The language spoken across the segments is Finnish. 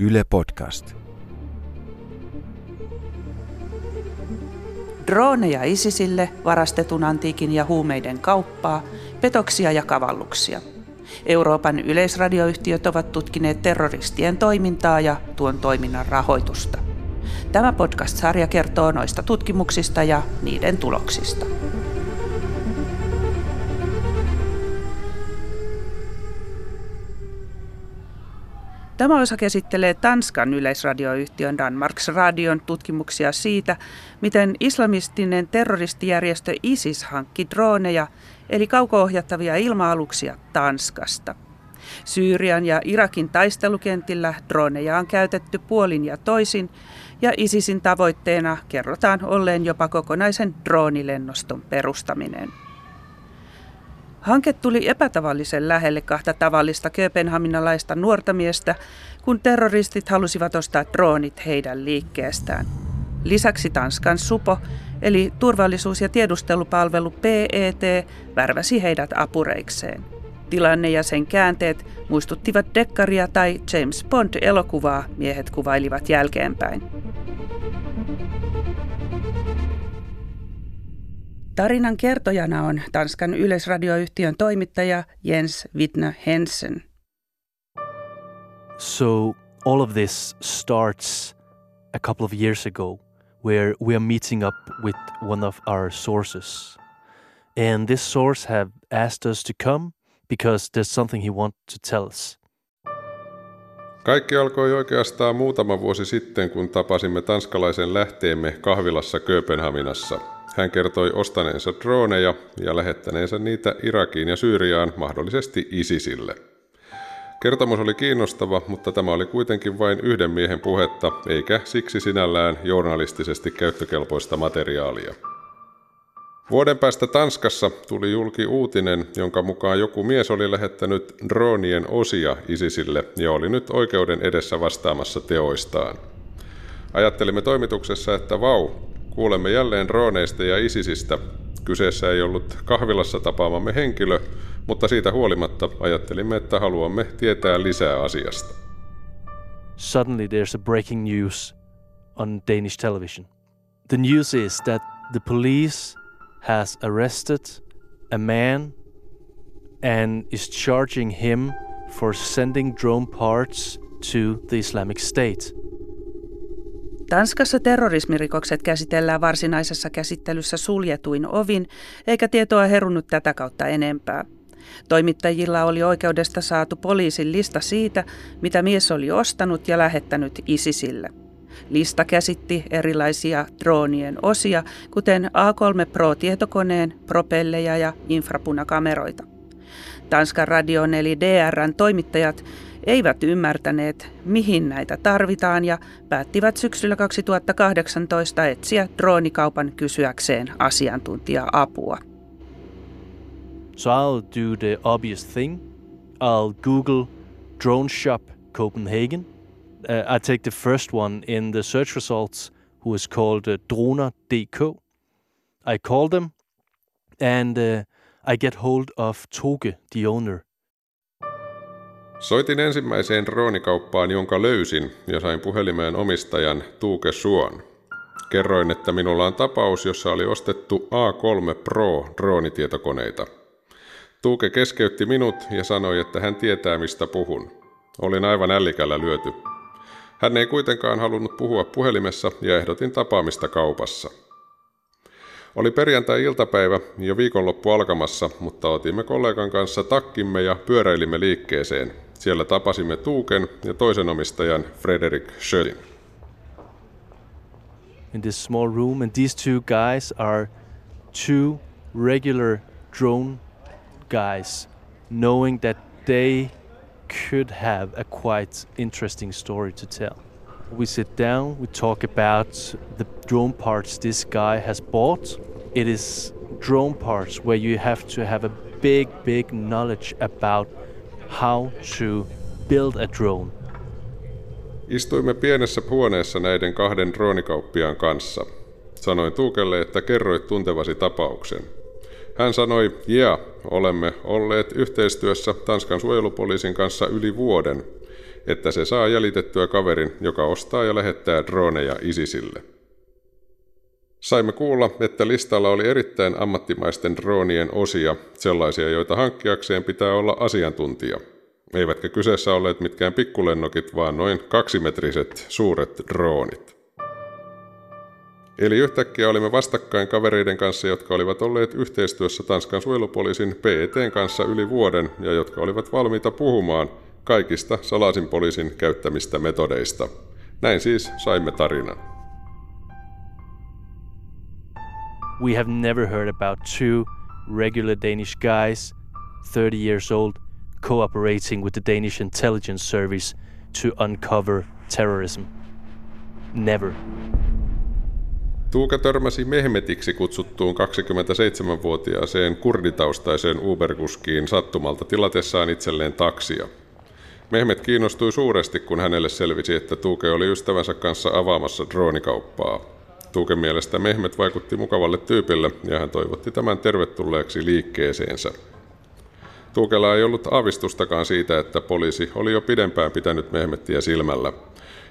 Yle Podcast. Drooneja ISISille, varastetun antiikin ja huumeiden kauppaa, petoksia ja kavalluksia. Euroopan yleisradioyhtiöt ovat tutkineet terroristien toimintaa ja tuon toiminnan rahoitusta. Tämä podcast-sarja kertoo noista tutkimuksista ja niiden tuloksista. Tämä osa käsittelee Tanskan yleisradioyhtiön Danmarks Radion tutkimuksia siitä, miten islamistinen terroristijärjestö ISIS hankki droneja, eli kaukoohjattavia ilma-aluksia Tanskasta. Syyrian ja Irakin taistelukentillä droneja on käytetty puolin ja toisin, ja ISISin tavoitteena kerrotaan olleen jopa kokonaisen droonilennoston perustaminen. Hanke tuli epätavallisen lähelle kahta tavallista kööpenhaminalaista nuorta miestä, kun terroristit halusivat ostaa droonit heidän liikkeestään. Lisäksi Tanskan SUPO, eli turvallisuus- ja tiedustelupalvelu PET, värväsi heidät apureikseen. Tilanne ja sen käänteet muistuttivat Dekkaria tai James Bond-elokuvaa, miehet kuvailivat jälkeenpäin. Tarinan kertojana on Tanskan yleisradioyhtiön toimittaja Jens Wittner Hensen. So all of this starts a couple of years ago where we are meeting up with one of our sources. And this source have asked us to come because there's something he wants to tell us. Kaikki alkoi oikeastaan muutama vuosi sitten, kun tapasimme tanskalaisen lähteemme kahvilassa Kööpenhaminassa – hän kertoi ostaneensa droneja ja lähettäneensä niitä Irakiin ja Syyriaan mahdollisesti ISISille. Kertomus oli kiinnostava, mutta tämä oli kuitenkin vain yhden miehen puhetta, eikä siksi sinällään journalistisesti käyttökelpoista materiaalia. Vuoden päästä Tanskassa tuli julki uutinen, jonka mukaan joku mies oli lähettänyt dronien osia ISISille ja oli nyt oikeuden edessä vastaamassa teoistaan. Ajattelimme toimituksessa, että vau, Kuulemme jälleen drooneista ja ISISistä. Kyseessä ei ollut kahvilassa tapaamamme henkilö, mutta siitä huolimatta ajattelimme, että haluamme tietää lisää asiasta. Suddenly there's a breaking news on Danish television. The news is that the police has arrested a man and is charging him for sending drone parts to the Islamic State. Tanskassa terrorismirikokset käsitellään varsinaisessa käsittelyssä suljetuin ovin, eikä tietoa herunut tätä kautta enempää. Toimittajilla oli oikeudesta saatu poliisin lista siitä, mitä mies oli ostanut ja lähettänyt ISISille. Lista käsitti erilaisia droonien osia, kuten A3 Pro-tietokoneen, propelleja ja infrapunakameroita. Tanskan radion eli DRn toimittajat eivät ymmärtäneet, mihin näitä tarvitaan ja päättivät syksyllä 2018 etsiä droonikaupan kysyäkseen asiantuntija-apua. So I'll do the obvious thing. I'll Google drone shop Copenhagen. Uh, I take the first one in the search results, who is called uh, Droner.dk. I call them and uh, I get hold of Toge, the owner. Soitin ensimmäiseen droonikauppaan, jonka löysin, ja sain puhelimeen omistajan Tuuke Suon. Kerroin, että minulla on tapaus, jossa oli ostettu A3 Pro droonitietokoneita. Tuuke keskeytti minut ja sanoi, että hän tietää mistä puhun. Olin aivan ällikällä lyöty. Hän ei kuitenkaan halunnut puhua puhelimessa ja ehdotin tapaamista kaupassa. Oli perjantai-iltapäivä jo viikonloppu alkamassa, mutta otimme kollegan kanssa takkimme ja pyöräilimme liikkeeseen, Siellä tapasimme Tuuken ja toisen omistajan Frederick Schöllin. In this small room, and these two guys are two regular drone guys, knowing that they could have a quite interesting story to tell. We sit down, we talk about the drone parts this guy has bought. It is drone parts where you have to have a big, big knowledge about how to build a drone. Istuimme pienessä huoneessa näiden kahden droonikauppiaan kanssa. Sanoin Tuukelle, että kerroit tuntevasi tapauksen. Hän sanoi, ja olemme olleet yhteistyössä Tanskan suojelupoliisin kanssa yli vuoden. että se saa jäljitettyä kaverin, joka ostaa ja lähettää droneja ISISille. Saimme kuulla, että listalla oli erittäin ammattimaisten dronien osia, sellaisia, joita hankkiakseen pitää olla asiantuntija. Eivätkä kyseessä olleet mitkään pikkulennokit, vaan noin kaksimetriset suuret droonit. Eli yhtäkkiä olimme vastakkain kavereiden kanssa, jotka olivat olleet yhteistyössä Tanskan suojelupoliisin PETn kanssa yli vuoden ja jotka olivat valmiita puhumaan kaikista salaisin poliisin käyttämistä metodeista. Näin siis saimme tarinan. We have never heard about two regular Danish guys, 30 years old, cooperating with the Danish intelligence service to uncover terrorism. Never. Tuuka törmäsi Mehmetiksi kutsuttuun 27-vuotiaaseen kurditaustaiseen Uberkuskiin sattumalta tilatessaan itselleen taksia. Mehmet kiinnostui suuresti, kun hänelle selvisi, että Tuuke oli ystävänsä kanssa avaamassa droonikauppaa. Tuuken mielestä Mehmet vaikutti mukavalle tyypille ja hän toivotti tämän tervetulleeksi liikkeeseensä. Tuukella ei ollut aavistustakaan siitä, että poliisi oli jo pidempään pitänyt Mehmettiä silmällä.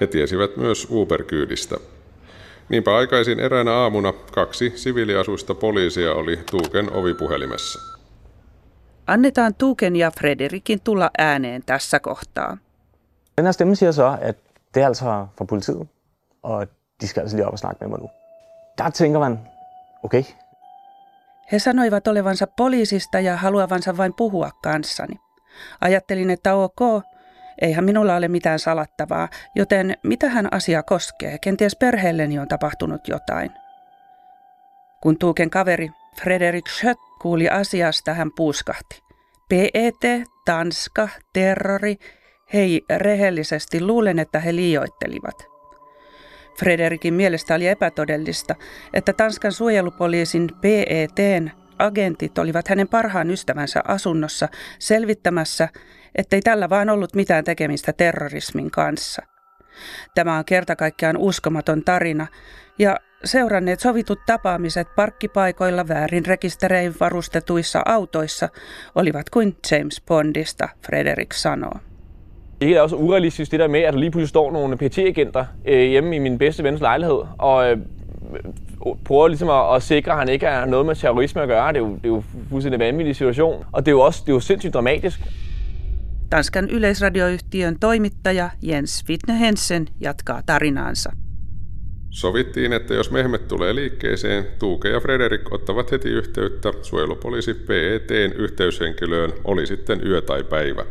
He tiesivät myös Uber-kyydistä. Niinpä aikaisin eräänä aamuna kaksi siviiliasuista poliisia oli Tuuken ovipuhelimessa. Annetaan Tuuken ja Frederikin tulla ääneen tässä kohtaa. Den her stemme siger så, at det er altså fra politiet, og de skal altså lige op og snakke med mig nu. Der tænker man, okay, He sanoivat olevansa poliisista ja haluavansa vain puhua kanssani. Ajattelin, että ok, eihän minulla ole mitään salattavaa, joten mitä hän asia koskee? Kenties perheelleni on tapahtunut jotain. Kun Tuuken kaveri Frederik Schött kuuli asiasta, hän puuskahti. PET, Tanska, terrori, hei rehellisesti luulen, että he liioittelivat. Frederikin mielestä oli epätodellista, että Tanskan suojelupoliisin PETn agentit olivat hänen parhaan ystävänsä asunnossa selvittämässä, ettei tällä vaan ollut mitään tekemistä terrorismin kanssa. Tämä on kertakaikkiaan uskomaton tarina, ja seuranneet sovitut tapaamiset parkkipaikoilla väärin rekisterein varustetuissa autoissa olivat kuin James Bondista, Frederick sanoo. Det er også urealistisk det der med, at der lige pludselig står nogle PT-agenter øh, hjemme i min bedste vens lejlighed, og øh, prøver ligesom at, at sikre, at han ikke har noget med terrorisme at gøre. Det er jo, det er jo fuldstændig vanvittig situation, og det er jo også det er jo sindssygt dramatisk. Tanskan yleisradioyhtiön toimittaja Jens Wittne Hensen jatkaa tarinaansa. Sovittiin, että jos Mehmet tulee liikkeeseen, Tuuke ja Frederik ottavat heti yhteyttä suojelupoliisi PETn yhteyshenkilöön, oli sitten yö tai päivä.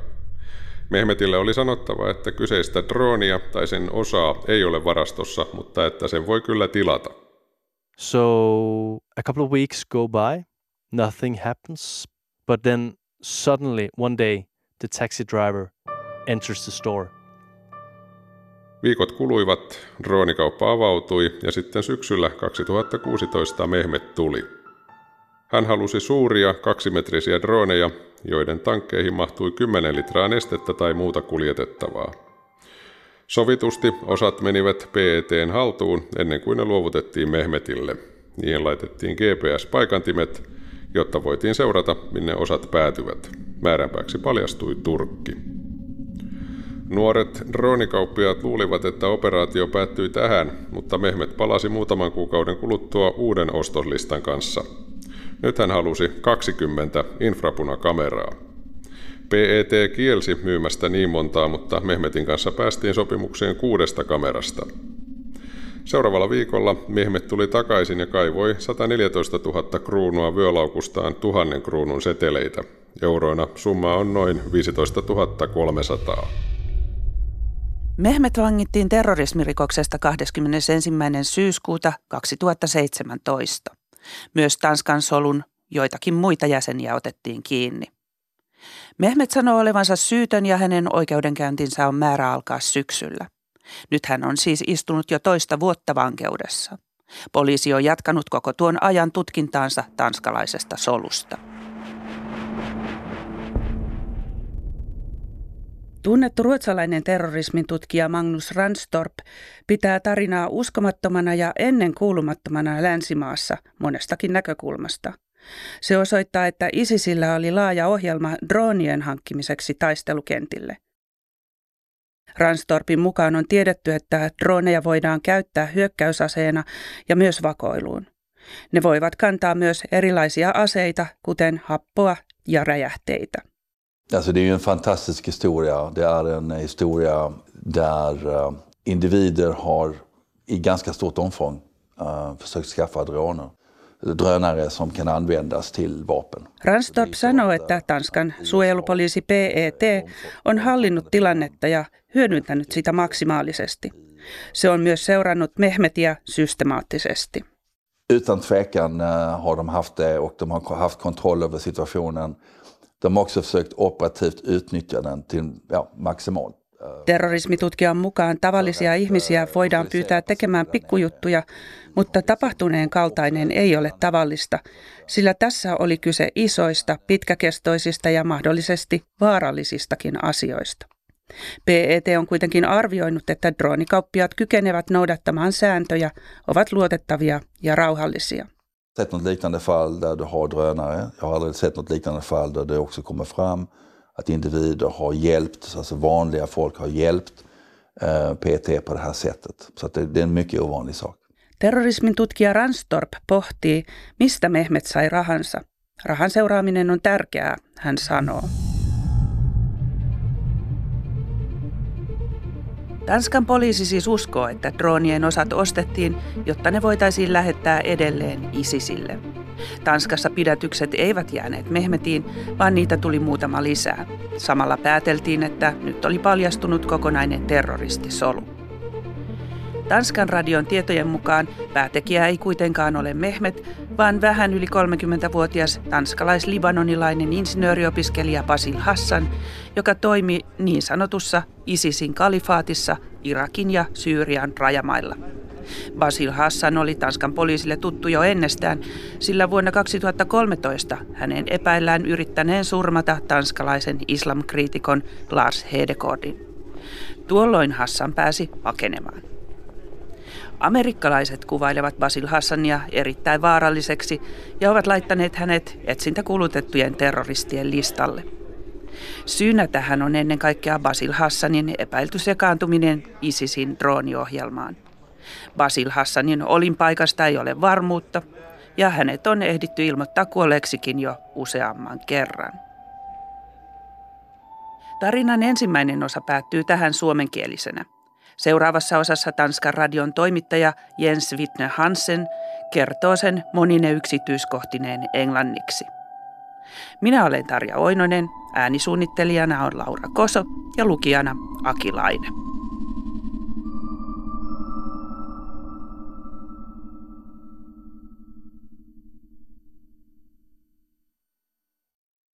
Mehmetille oli sanottava, että kyseistä droonia tai sen osaa ei ole varastossa, mutta että sen voi kyllä tilata. So a couple of weeks go by, nothing happens, but then suddenly one day the taxi driver enters the store. Viikot kuluivat, droonikauppa avautui ja sitten syksyllä 2016 Mehmet tuli. Hän halusi suuria kaksimetrisiä drooneja, joiden tankkeihin mahtui 10 litraa nestettä tai muuta kuljetettavaa. Sovitusti osat menivät PETn haltuun ennen kuin ne luovutettiin Mehmetille. Niihin laitettiin GPS-paikantimet, jotta voitiin seurata, minne osat päätyvät. Määränpääksi paljastui Turkki. Nuoret droonikauppiaat luulivat, että operaatio päättyi tähän, mutta Mehmet palasi muutaman kuukauden kuluttua uuden ostoslistan kanssa. Nyt hän halusi 20 infrapunakameraa. PET kielsi myymästä niin montaa, mutta Mehmetin kanssa päästiin sopimukseen kuudesta kamerasta. Seuraavalla viikolla Mehmet tuli takaisin ja kaivoi 114 000 kruunua vyölaukustaan tuhannen kruunun seteleitä. Euroina summa on noin 15 300. Mehmet vangittiin terrorismirikoksesta 21. syyskuuta 2017. Myös Tanskan solun joitakin muita jäseniä otettiin kiinni. Mehmet sanoo olevansa syytön ja hänen oikeudenkäyntinsä on määrä alkaa syksyllä. Nyt hän on siis istunut jo toista vuotta vankeudessa. Poliisi on jatkanut koko tuon ajan tutkintaansa tanskalaisesta solusta. Tunnettu ruotsalainen terrorismin tutkija Magnus Ranstorp pitää tarinaa uskomattomana ja ennen kuulumattomana länsimaassa monestakin näkökulmasta. Se osoittaa, että ISISillä oli laaja ohjelma dronien hankkimiseksi taistelukentille. Ranstorpin mukaan on tiedetty, että droneja voidaan käyttää hyökkäysaseena ja myös vakoiluun. Ne voivat kantaa myös erilaisia aseita, kuten happoa ja räjähteitä. Alltså det är ju en fantastisk historia. Det är en historia där uh, individer har i ganska stort omfång uh, försökt skaffa droner. Drönare som kan användas till vapen. Ranstorp sanoo, että Tanskan suojelupoliisi PET on hallinnut tilannetta ja hyödyntänyt sitä maksimaalisesti. Se on myös seurannut Mehmetia systemaattisesti. Utan tvekan uh, har de haft det och de har haft kontroll över situationen. De har också försökt operativt utnyttja den till ja, maximalt. Terrorismitutkijan mukaan tavallisia ihmisiä voidaan pyytää tekemään pikkujuttuja, mutta tapahtuneen kaltainen ei ole tavallista, sillä tässä oli kyse isoista, pitkäkestoisista ja mahdollisesti vaarallisistakin asioista. PET on kuitenkin arvioinut, että droonikauppiaat kykenevät noudattamaan sääntöjä, ovat luotettavia ja rauhallisia. Sett något liknande fall där du har drönare. Jag har aldrig sett något liknande fall där det också kommer fram att individer har hjälpt, alltså vanliga folk har hjälpt eh, PT på det här sättet. Så det, det är en mycket ovanlig sak. Terrorismin tutkija Ranstorp pohtii, mistä Mehmet sai rahansa. Rahan seuraaminen on tärkeää, hän sanoo. Tanskan poliisi siis uskoo, että droonien osat ostettiin, jotta ne voitaisiin lähettää edelleen ISISille. Tanskassa pidätykset eivät jääneet Mehmetiin, vaan niitä tuli muutama lisää. Samalla pääteltiin, että nyt oli paljastunut kokonainen terroristisolu. Tanskan radion tietojen mukaan päätekijä ei kuitenkaan ole Mehmet, vaan vähän yli 30-vuotias tanskalais-libanonilainen insinööriopiskelija Basil Hassan, joka toimi niin sanotussa ISISin kalifaatissa Irakin ja Syyrian rajamailla. Basil Hassan oli Tanskan poliisille tuttu jo ennestään, sillä vuonna 2013 hänen epäillään yrittäneen surmata tanskalaisen islamkriitikon Lars Hedegaardin. Tuolloin Hassan pääsi pakenemaan. Amerikkalaiset kuvailevat Basil Hassania erittäin vaaralliseksi ja ovat laittaneet hänet etsintäkulutettujen terroristien listalle. Syynä tähän on ennen kaikkea Basil Hassanin epäilty sekaantuminen ISISin drooniohjelmaan. Basil Hassanin olinpaikasta ei ole varmuutta ja hänet on ehditty ilmoittaa kuolleeksikin jo useamman kerran. Tarinan ensimmäinen osa päättyy tähän suomenkielisenä – Seuraavassa osassa Tanskan radion toimittaja Jens Wittner Hansen kertoo sen monine yksityiskohtineen englanniksi. Minä olen Tarja Oinonen, äänisuunnittelijana on Laura Koso ja lukijana Aki Laine.